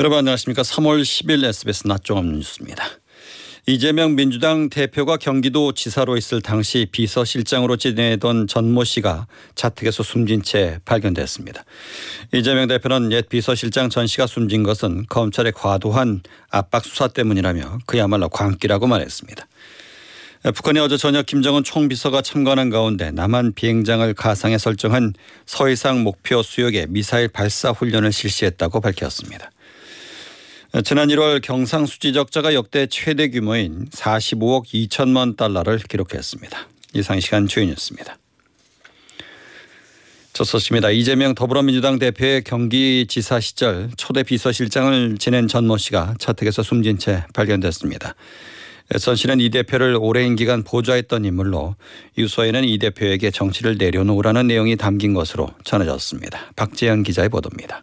여러분 안녕하십니까. 3월 10일 SBS 낮종합 뉴스입니다. 이재명 민주당 대표가 경기도 지사로 있을 당시 비서실장으로 지내던 전모 씨가 자택에서 숨진 채 발견됐습니다. 이재명 대표는 옛 비서실장 전 씨가 숨진 것은 검찰의 과도한 압박 수사 때문이라며 그야말로 광기라고 말했습니다. 북한이 어제 저녁 김정은 총비서가 참관한 가운데 남한 비행장을 가상에 설정한 서해상 목표 수역에 미사일 발사 훈련을 실시했다고 밝혔습니다. 지난 1월 경상수지 적자가 역대 최대 규모인 45억 2천만 달러를 기록했습니다. 이상 시간 주인이었습니다. 첫 소식입니다. 이재명 더불어민주당 대표의 경기지사 시절 초대 비서실장을 지낸 전모 씨가 자택에서 숨진 채 발견됐습니다. 선 씨는 이 대표를 오랜 기간 보좌했던 인물로 유서에는 이 대표에게 정치를 내려놓으라는 내용이 담긴 것으로 전해졌습니다. 박재현 기자의 보도입니다.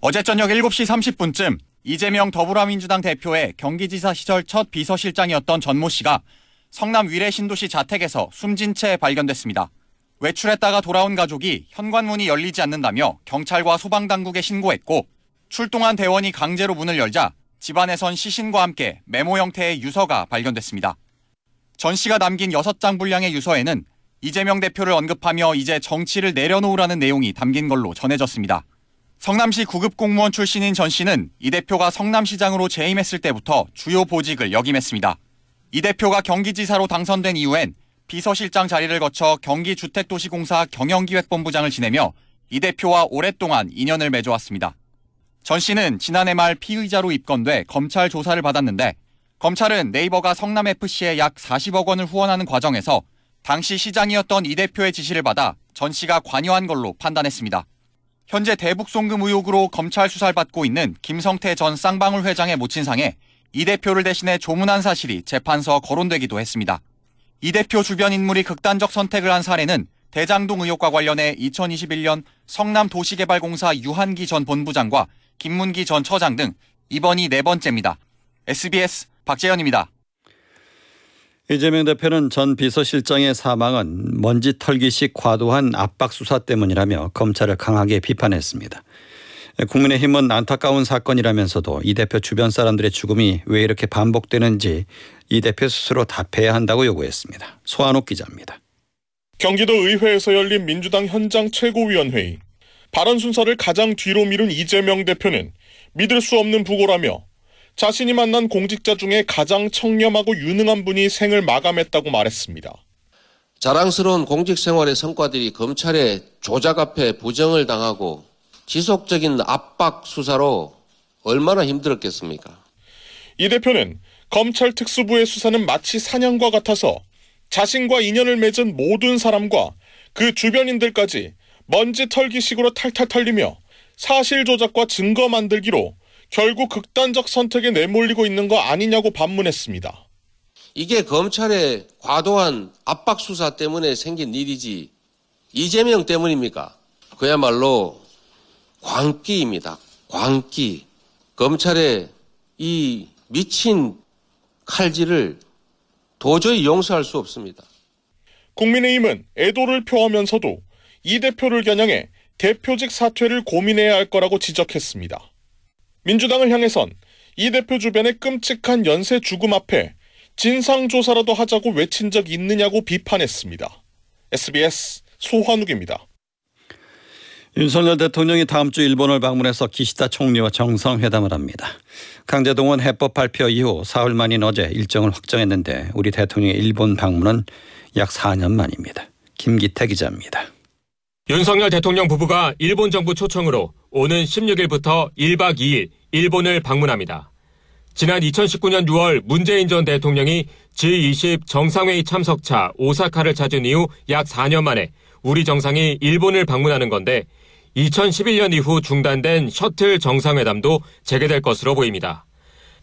어제 저녁 7시 30분쯤 이재명 더불어민주당 대표의 경기지사 시절 첫 비서실장이었던 전모 씨가 성남 위례 신도시 자택에서 숨진 채 발견됐습니다. 외출했다가 돌아온 가족이 현관문이 열리지 않는다며 경찰과 소방당국에 신고했고 출동한 대원이 강제로 문을 열자 집안에선 시신과 함께 메모 형태의 유서가 발견됐습니다. 전 씨가 남긴 6장 분량의 유서에는 이재명 대표를 언급하며 이제 정치를 내려놓으라는 내용이 담긴 걸로 전해졌습니다. 성남시 구급 공무원 출신인 전 씨는 이 대표가 성남시장으로 재임했을 때부터 주요 보직을 역임했습니다. 이 대표가 경기지사로 당선된 이후엔 비서실장 자리를 거쳐 경기주택도시공사 경영기획본부장을 지내며 이 대표와 오랫동안 인연을 맺어왔습니다. 전 씨는 지난해 말 피의자로 입건돼 검찰 조사를 받았는데 검찰은 네이버가 성남FC에 약 40억 원을 후원하는 과정에서 당시 시장이었던 이 대표의 지시를 받아 전 씨가 관여한 걸로 판단했습니다. 현재 대북 송금 의혹으로 검찰 수사를 받고 있는 김성태 전 쌍방울 회장의 모친상에 이 대표를 대신해 조문한 사실이 재판서 거론되기도 했습니다. 이 대표 주변 인물이 극단적 선택을 한 사례는 대장동 의혹과 관련해 2021년 성남도시개발공사 유한기 전 본부장과 김문기 전 처장 등 이번이 네 번째입니다. SBS 박재현입니다. 이재명 대표는 전 비서실장의 사망은 먼지 털기식 과도한 압박 수사 때문이라며 검찰을 강하게 비판했습니다. 국민의힘은 안타까운 사건이라면서도 이 대표 주변 사람들의 죽음이 왜 이렇게 반복되는지 이 대표 스스로 답해야 한다고 요구했습니다. 소한옥 기자입니다. 경기도 의회에서 열린 민주당 현장 최고위원회의. 발언 순서를 가장 뒤로 미룬 이재명 대표는 믿을 수 없는 부고라며 자신이 만난 공직자 중에 가장 청렴하고 유능한 분이 생을 마감했다고 말했습니다. 자랑스러운 공직 생활의 성과들이 검찰의 조작 앞에 부정을 당하고 지속적인 압박 수사로 얼마나 힘들었겠습니까? 이 대표는 검찰 특수부의 수사는 마치 사냥과 같아서 자신과 인연을 맺은 모든 사람과 그 주변인들까지 먼지 털기식으로 탈탈 털리며 사실 조작과 증거 만들기로 결국 극단적 선택에 내몰리고 있는 거 아니냐고 반문했습니다. 이게 검찰의 과도한 압박 수사 때문에 생긴 일이지 이재명 때문입니까? 그야말로 광기입니다. 광기. 검찰의 이 미친 칼질을 도저히 용서할 수 없습니다. 국민의힘은 애도를 표하면서도 이 대표를 겨냥해 대표직 사퇴를 고민해야 할 거라고 지적했습니다. 민주당을 향해선 이 대표 주변의 끔찍한 연쇄 죽음 앞에 진상조사라도 하자고 외친 적 있느냐고 비판했습니다. SBS 소환욱입니다. 윤석열 대통령이 다음 주 일본을 방문해서 기시다 총리와 정상회담을 합니다. 강제동원 해법 발표 이후 사흘 만인 어제 일정을 확정했는데 우리 대통령의 일본 방문은 약 4년 만입니다. 김기태 기자입니다. 윤석열 대통령 부부가 일본 정부 초청으로 오는 16일부터 1박 2일 일본을 방문합니다. 지난 2019년 6월 문재인 전 대통령이 G20 정상회의 참석차 오사카를 찾은 이후 약 4년 만에 우리 정상이 일본을 방문하는 건데 2011년 이후 중단된 셔틀 정상회담도 재개될 것으로 보입니다.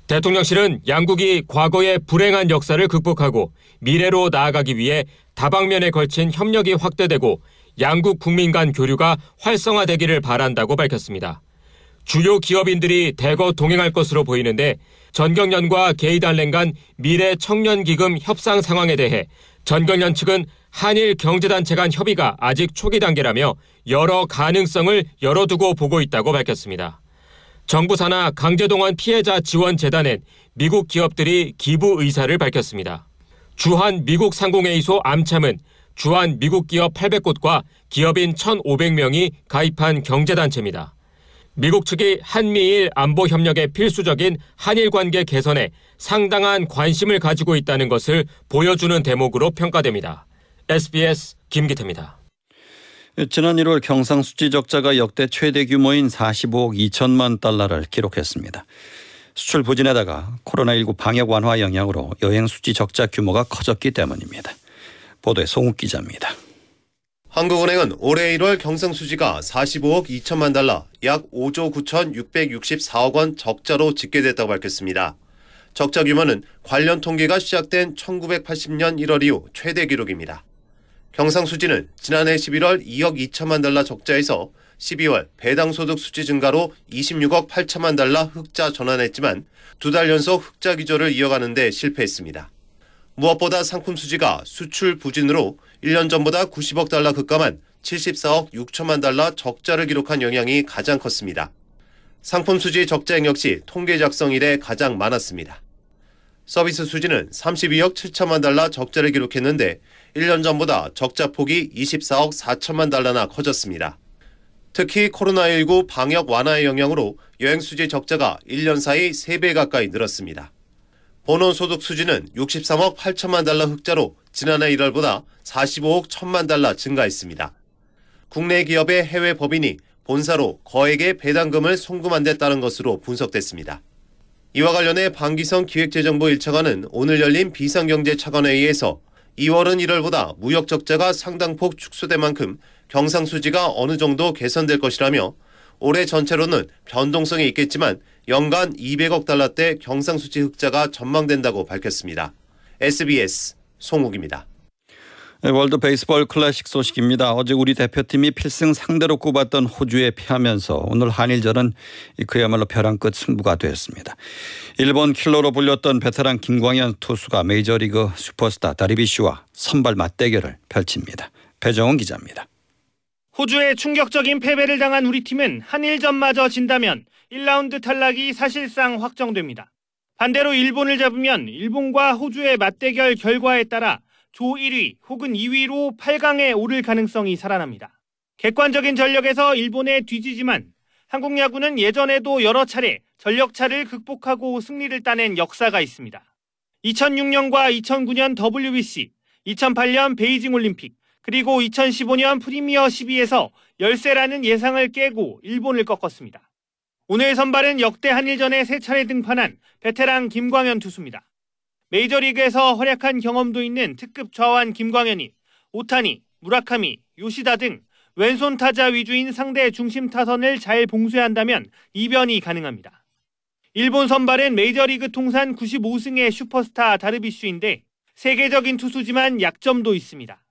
대통령실은 양국이 과거의 불행한 역사를 극복하고 미래로 나아가기 위해 다방면에 걸친 협력이 확대되고 양국 국민 간 교류가 활성화되기를 바란다고 밝혔습니다. 주요 기업인들이 대거 동행할 것으로 보이는데 전경련과 게이달렌 간 미래 청년기금 협상 상황에 대해 전경련 측은 한일 경제단체 간 협의가 아직 초기 단계라며 여러 가능성을 열어두고 보고 있다고 밝혔습니다. 정부 산하 강제동원 피해자 지원 재단엔 미국 기업들이 기부 의사를 밝혔습니다. 주한 미국 상공회의소 암참은 주한 미국 기업 800곳과 기업인 1,500명이 가입한 경제단체입니다. 미국 측이 한미일 안보 협력의 필수적인 한일 관계 개선에 상당한 관심을 가지고 있다는 것을 보여주는 대목으로 평가됩니다. SBS 김기태입니다. 지난 1월 경상수지 적자가 역대 최대 규모인 45억 2천만 달러를 기록했습니다. 수출 부진에다가 코로나19 방역 완화 영향으로 여행 수지 적자 규모가 커졌기 때문입니다. 보도에 송욱 기자입니다. 한국은행은 올해 1월 경상수지가 45억 2천만 달러, 약 5조 9,664억 원 적자로 집계됐다고 밝혔습니다. 적자 규모는 관련 통계가 시작된 1980년 1월 이후 최대 기록입니다. 경상수지는 지난해 11월 2억 2천만 달러 적자에서 12월 배당소득 수지 증가로 26억 8천만 달러 흑자 전환했지만 두 달 연속 흑자 기조를 이어가는 데 실패했습니다. 무엇보다 상품 수지가 수출 부진으로 1년 전보다 90억 달러 급감한 74억 6천만 달러 적자를 기록한 영향이 가장 컸습니다. 상품 수지 적자액 역시 통계 작성 이래 가장 많았습니다. 서비스 수지는 32억 7천만 달러 적자를 기록했는데 1년 전보다 적자 폭이 24억 4천만 달러나 커졌습니다. 특히 코로나19 방역 완화의 영향으로 여행 수지 적자가 1년 사이 3배 가까이 늘었습니다. 본원 소득 수지는 63억 8천만 달러 흑자로 지난해 1월보다 45억 1천만 달러 증가했습니다. 국내 기업의 해외 법인이 본사로 거액의 배당금을 송금한 데 따른 것으로 분석됐습니다. 이와 관련해 방기성 기획재정부 1차관은 오늘 열린 비상경제차관회의에서 2월은 1월보다 무역 적자가 상당폭 축소된 만큼 경상수지가 어느 정도 개선될 것이라며 올해 전체로는 변동성이 있겠지만 연간 200억 달러대 경상수지 흑자가 전망된다고 밝혔습니다. SBS 송욱입니다. 네, 월드 베이스볼 클래식 소식입니다. 어제 우리 대표팀이 필승 상대로 꼽았던 호주에 패하면서 오늘 한일전은 그야말로 벼랑 끝 승부가 되었습니다. 일본 킬러로 불렸던 베테랑 김광현 투수가 메이저리그 슈퍼스타 다르빗슈와 선발 맞대결을 펼칩니다. 배정훈 기자입니다. 호주에 충격적인 패배를 당한 우리 팀은 한일전마저 진다면 1라운드 탈락이 사실상 확정됩니다. 반대로 일본을 잡으면 일본과 호주의 맞대결 결과에 따라 조 1위 혹은 2위로 8강에 오를 가능성이 살아납니다. 객관적인 전력에서 일본에 뒤지지만 한국 야구는 예전에도 여러 차례 전력차를 극복하고 승리를 따낸 역사가 있습니다. 2006년과 2009년 WBC, 2008년 베이징 올림픽, 그리고 2015년 프리미어 12에서 열세라는 예상을 깨고 일본을 꺾었습니다. 오늘 선발은 역대 한일전에 세 차례 등판한 베테랑 김광현 투수입니다. 메이저리그에서 활약한 경험도 있는 특급 좌완 김광현이 오타니, 무라카미, 요시다 등 왼손 타자 위주인 상대 중심 타선을 잘 봉쇄한다면 이변이 가능합니다. 일본 선발은 메이저리그 통산 95승의 슈퍼스타 다르비슈인데 세계적인 투수지만 약점도 있습니다.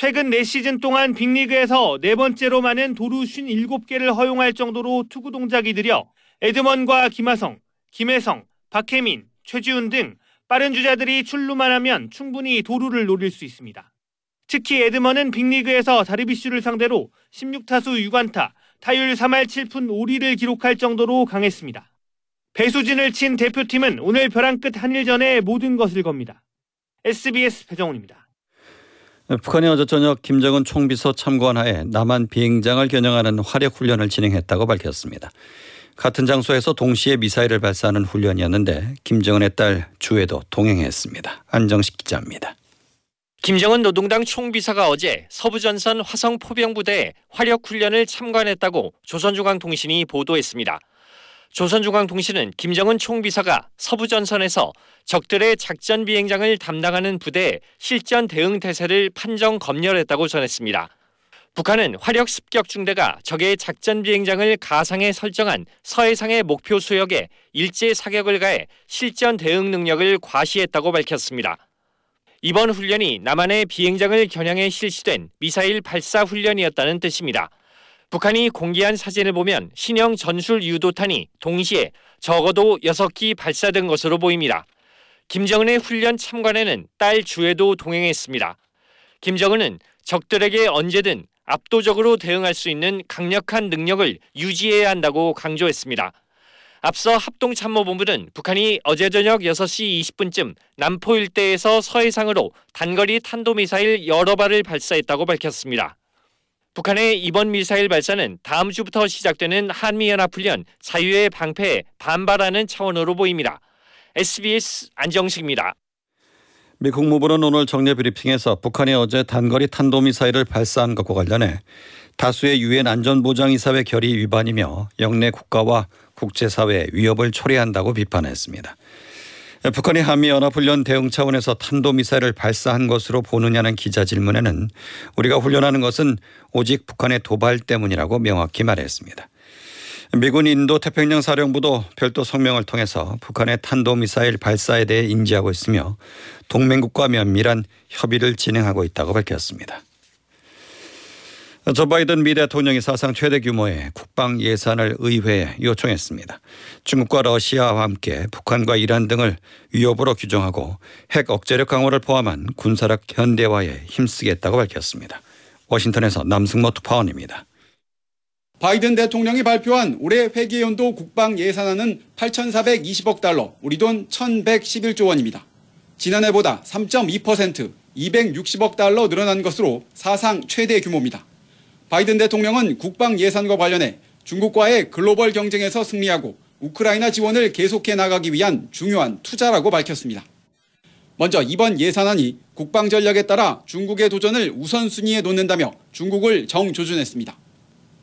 최근 4시즌 동안 빅리그에서 네 번째로 많은 도루 57개를 허용할 정도로 투구 동작이 느려 에드먼과 김하성, 김혜성, 박혜민, 최지훈 등 빠른 주자들이 출루만 하면 충분히 도루를 노릴 수 있습니다. 특히 에드먼은 빅리그에서 다르비슈를 상대로 16타수 6안타, 타율 3할 7푼 5리를 기록할 정도로 강했습니다. 배수진을 친 대표팀은 오늘 벼랑 끝 한일전에 모든 것을 겁니다. SBS 배정훈입니다. 북한이 어제 저녁 김정은 총비서 참관 하에 남한 비행장을 겨냥하는 화력 훈련을 진행했다고 밝혔습니다. 같은 장소에서 동시에 미사일을 발사하는 훈련이었는데 김정은의 딸 주에도 동행했습니다. 안정식 기자입니다. 김정은 노동당 총비서가 어제 서부전선 화성 포병부대의 화력 훈련을 참관했다고 조선중앙통신이 보도했습니다. 조선중앙통신은 김정은 총비서가 서부전선에서 적들의 작전 비행장을 담당하는 부대의 실전 대응 태세를 판정 검열했다고 전했습니다. 북한은 화력 습격 중대가 적의 작전 비행장을 가상에 설정한 서해상의 목표 수역에 일제 사격을 가해 실전 대응 능력을 과시했다고 밝혔습니다. 이번 훈련이 남한의 비행장을 겨냥해 실시된 미사일 발사 훈련이었다는 뜻입니다. 북한이 공개한 사진을 보면 신형 전술 유도탄이 동시에 적어도 6기 발사된 것으로 보입니다. 김정은의 훈련 참관에는 딸 주에도 동행했습니다. 김정은은 적들에게 언제든 압도적으로 대응할 수 있는 강력한 능력을 유지해야 한다고 강조했습니다. 앞서 합동참모본부는 북한이 어제 저녁 6시 20분쯤 남포 일대에서 서해상으로 단거리 탄도미사일 여러 발을 발사했다고 밝혔습니다. 북한의 이번 미사일 발사는 다음 주부터 시작되는 한미연합훈련 자유의 방패에 반발하는 차원으로 보입니다. SBS 안정식입니다. 미 국무부는 오늘 정례 브리핑에서 북한이 어제 단거리 탄도미사일을 발사한 것과 관련해 다수의 유엔 안전보장이사회 결의 위반이며 영내 국가와 국제사회 위협을 초래한다고 비판했습니다. 북한이 한미연합훈련 대응 차원에서 탄도미사일을 발사한 것으로 보느냐는 기자 질문에는 우리가 훈련하는 것은 오직 북한의 도발 때문이라고 명확히 말했습니다. 미군 인도 태평양 사령부도 별도 성명을 통해서 북한의 탄도미사일 발사에 대해 인지하고 있으며 동맹국과 면밀한 협의를 진행하고 있다고 밝혔습니다. 조 바이든 미 대통령이 사상 최대 규모의 국방 예산을 의회에 요청했습니다. 중국과 러시아와 함께 북한과 이란 등을 위협으로 규정하고 핵 억제력 강화를 포함한 군사력 현대화에 힘쓰겠다고 밝혔습니다. 워싱턴에서 남승모 특파원입니다. 바이든 대통령이 발표한 올해 회계연도 국방 예산안은 8,420억 달러, 우리 돈 1,111조 원입니다. 지난해보다 3.2% 260억 달러 늘어난 것으로 사상 최대 규모입니다. 바이든 대통령은 국방 예산과 관련해 중국과의 글로벌 경쟁에서 승리하고 우크라이나 지원을 계속해 나가기 위한 중요한 투자라고 밝혔습니다. 먼저 이번 예산안이 국방 전략에 따라 중국의 도전을 우선순위에 놓는다며 중국을 정조준했습니다.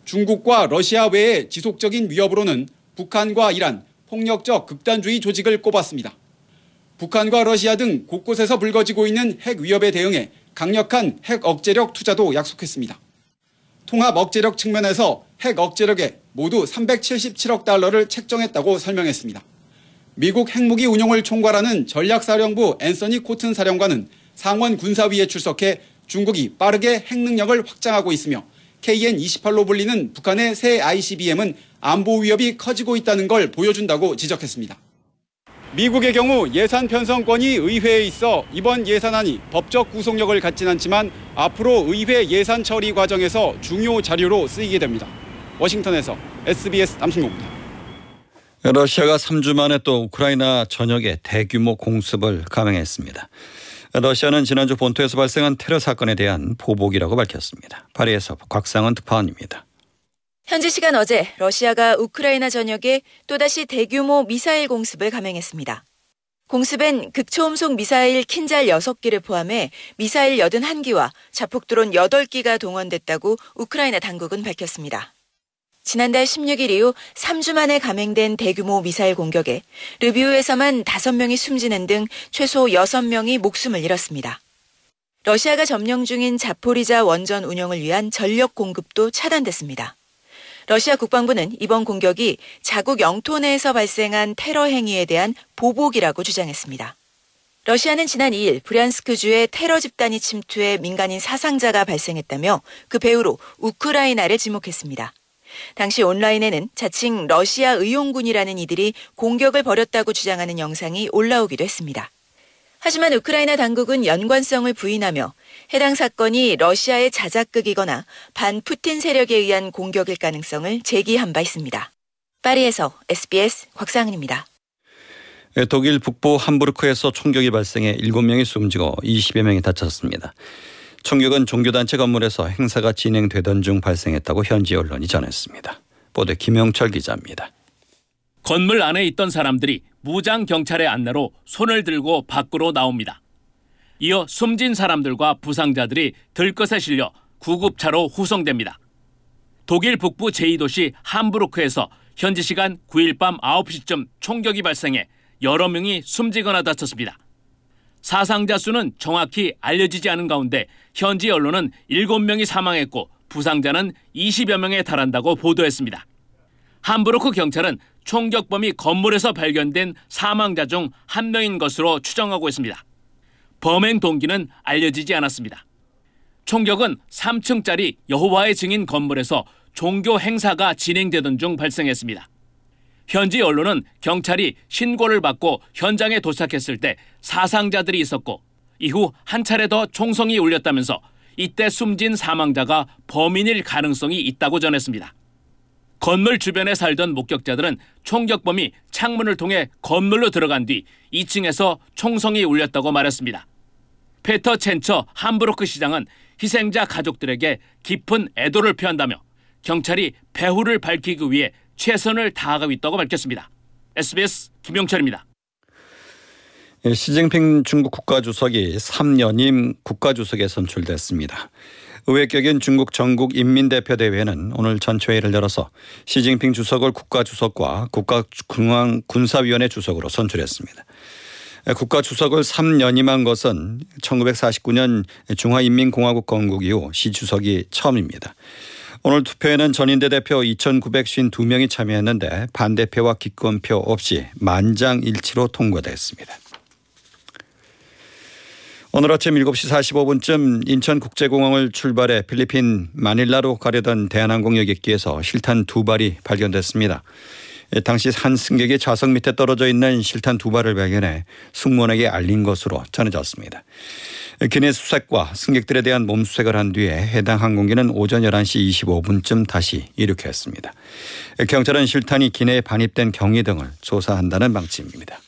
중국과 러시아 외의 지속적인 위협으로는 북한과 이란, 폭력적 극단주의 조직을 꼽았습니다. 북한과 러시아 등 곳곳에서 불거지고 있는 핵 위협에 대응해 강력한 핵 억제력 투자도 약속했습니다. 통합 억제력 측면에서 핵 억제력에 모두 377억 달러를 책정했다고 설명했습니다. 미국 핵무기 운용을 총괄하는 전략사령부 앤서니 코튼 사령관은 상원 군사위에 출석해 중국이 빠르게 핵 능력을 확장하고 있으며 KN-28로 불리는 북한의 새 ICBM은 안보 위협이 커지고 있다는 걸 보여준다고 지적했습니다. 미국의 경우 예산 편성권이 의회에 있어 이번 예산안이 법적 구속력을 갖진 않지만 앞으로 의회 예산 처리 과정에서 중요 자료로 쓰이게 됩니다. 워싱턴에서 SBS 남승국입니다. 러시아가 3주 만에 또 우크라이나 전역에 대규모 공습을 감행했습니다. 러시아는 지난주 본토에서 발생한 테러 사건에 대한 보복이라고 밝혔습니다. 파리에서 곽상원 특파원입니다. 현지 시간 어제 러시아가 우크라이나 전역에 또다시 대규모 미사일 공습을 감행했습니다. 공습엔 극초음속 미사일 킨잘 6기를 포함해 미사일 81기와 자폭드론 8기가 동원됐다고 우크라이나 당국은 밝혔습니다. 지난달 16일 이후 3주 만에 감행된 대규모 미사일 공격에 르비우에서만 5명이 숨지는 등 최소 6명이 목숨을 잃었습니다. 러시아가 점령 중인 자포리자 원전 운영을 위한 전력 공급도 차단됐습니다. 러시아 국방부는 이번 공격이 자국 영토 내에서 발생한 테러 행위에 대한 보복이라고 주장했습니다. 러시아는 지난 2일 브리안스크주의 테러 집단이 침투해 민간인 사상자가 발생했다며 그 배후로 우크라이나를 지목했습니다. 당시 온라인에는 자칭 러시아 의용군이라는 이들이 공격을 벌였다고 주장하는 영상이 올라오기도 했습니다. 하지만 우크라이나 당국은 연관성을 부인하며 해당 사건이 러시아의 자작극이거나 반 푸틴 세력에 의한 공격일 가능성을 제기한 바 있습니다. 파리에서 SBS 곽상은입니다. 예, 독일 북부 함부르크에서 총격이 발생해 7명이 숨지고 20여 명이 다쳤습니다. 총격은 종교단체 건물에서 행사가 진행되던 중 발생했다고 현지 언론이 전했습니다. 보도 김영철 기자입니다. 건물 안에 있던 사람들이 무장 경찰의 안내로 손을 들고 밖으로 나옵니다. 이어 숨진 사람들과 부상자들이 들것에 실려 구급차로 후송됩니다. 독일 북부 제2도시 함부르크에서 현지 시간 9일 밤 9시쯤 총격이 발생해 여러 명이 숨지거나 다쳤습니다. 사상자 수는 정확히 알려지지 않은 가운데 현지 언론은 7명이 사망했고 부상자는 20여 명에 달한다고 보도했습니다. 함부르크 경찰은 총격범이 건물에서 발견된 사망자 중 한 명인 것으로 추정하고 있습니다. 범행 동기는 알려지지 않았습니다. 총격은 3층짜리 여호와의 증인 건물에서 종교 행사가 진행되던 중 발생했습니다. 현지 언론은 경찰이 신고를 받고 현장에 도착했을 때 사상자들이 있었고 이후 한 차례 더 총성이 울렸다면서 이때 숨진 사망자가 범인일 가능성이 있다고 전했습니다. 건물 주변에 살던 목격자들은 총격범이 창문을 통해 건물로 들어간 뒤 2층에서 총성이 울렸다고 말했습니다. 페터 첸처 함부르크 시장은 희생자 가족들에게 깊은 애도를 표한다며 경찰이 배후를 밝히기 위해 최선을 다하고 있다고 밝혔습니다. SBS 김용철입니다. 예, 시진핑 중국 국가주석이 3년임 국가주석에 선출됐습니다. 의회격인 중국 전국 인민대표대회는 오늘 전체회의를 열어서 시진핑 주석을 국가주석과 국가중앙군사위원회 주석으로 선출했습니다. 예, 국가주석을 3년임한 것은 1949년 중화인민공화국 건국 이후 시 주석이 처음입니다. 오늘 투표에는 전인대 대표 2,952명이 참여했는데 반대표와 기권표 없이 만장일치로 통과됐습니다. 오늘 아침 7시 45분쯤 인천국제공항을 출발해 필리핀 마닐라로 가려던 대한항공 여객기에서 실탄 두 발이 발견됐습니다. 예, 당시 한 승객이 좌석 밑에 떨어져 있는 실탄 두 발을 발견해 승무원에게 알린 것으로 전해졌습니다. 기내 수색과 승객들에 대한 몸수색을 한 뒤에 해당 항공기는 오전 11시 25분쯤 다시 이륙했습니다. 경찰은 실탄이 기내에 반입된 경위 등을 조사한다는 방침입니다.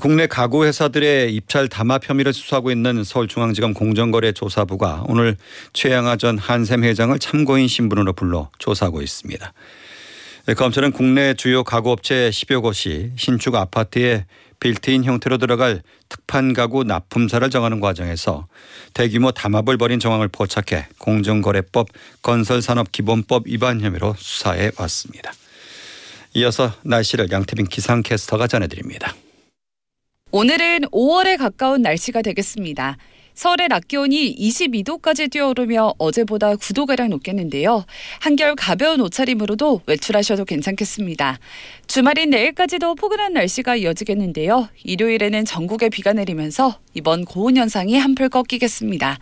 국내 가구 회사들의 입찰 담합 혐의를 수사하고 있는 서울중앙지검 공정거래조사부가 오늘 최양하 전 한샘 회장을 참고인 신분으로 불러 조사하고 있습니다. 검찰은 국내 주요 가구 업체 10여 곳이 신축 아파트에 빌트인 형태로 들어갈 특판 가구 납품사를 정하는 과정에서 대규모 담합을 벌인 정황을 포착해 공정거래법 건설산업기본법 위반 혐의로 수사해 왔습니다. 이어서 날씨를 양태빈 기상캐스터가 전해드립니다. 오늘은 5월에 가까운 날씨가 되겠습니다. 서울의 낮 기온이 22도까지 뛰어오르며 어제보다 9도가량 높겠는데요. 한결 가벼운 옷차림으로도 외출하셔도 괜찮겠습니다. 주말인 내일까지도 포근한 날씨가 이어지겠는데요. 일요일에는 전국에 비가 내리면서 이번 고온 현상이 한풀 꺾이겠습니다.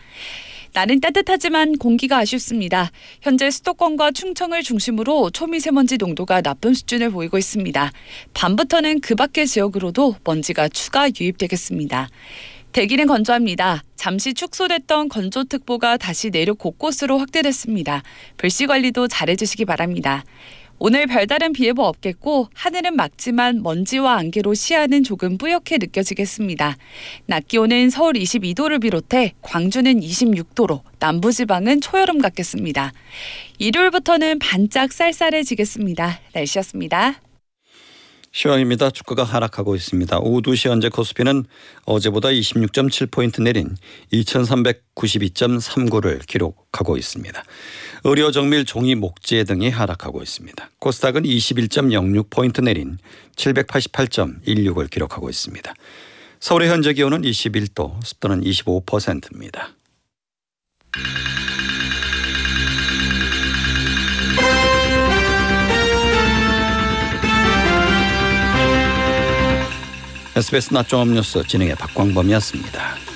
날은 따뜻하지만 공기가 아쉽습니다. 현재 수도권과 충청을 중심으로 초미세먼지 농도가 나쁜 수준을 보이고 있습니다. 밤부터는 그 밖의 지역으로도 먼지가 추가 유입되겠습니다. 대기는 건조합니다. 잠시 축소됐던 건조특보가 다시 내륙 곳곳으로 확대됐습니다. 불씨 관리도 잘해주시기 바랍니다. 오늘 별다른 비 예보 없겠고 하늘은 맑지만 먼지와 안개로 시야는 조금 뿌옇게 느껴지겠습니다. 낮 기온은 서울 22도를 비롯해 광주는 26도로 남부지방은 초여름 같겠습니다. 일요일부터는 반짝 쌀쌀해지겠습니다. 날씨였습니다. 시황입니다. 주가가 하락하고 있습니다. 오후 2시 현재 코스피는 어제보다 26.7포인트 내린 2392.39를 기록하고 있습니다. 의료 정밀 종이 목재 등이 하락하고 있습니다. 코스닥은 21.06포인트 내린 788.16을 기록하고 있습니다. 서울의 현재 기온은 21도, 습도는 25%입니다. SBS 낮종업 뉴스 진행의 박광범이었습니다.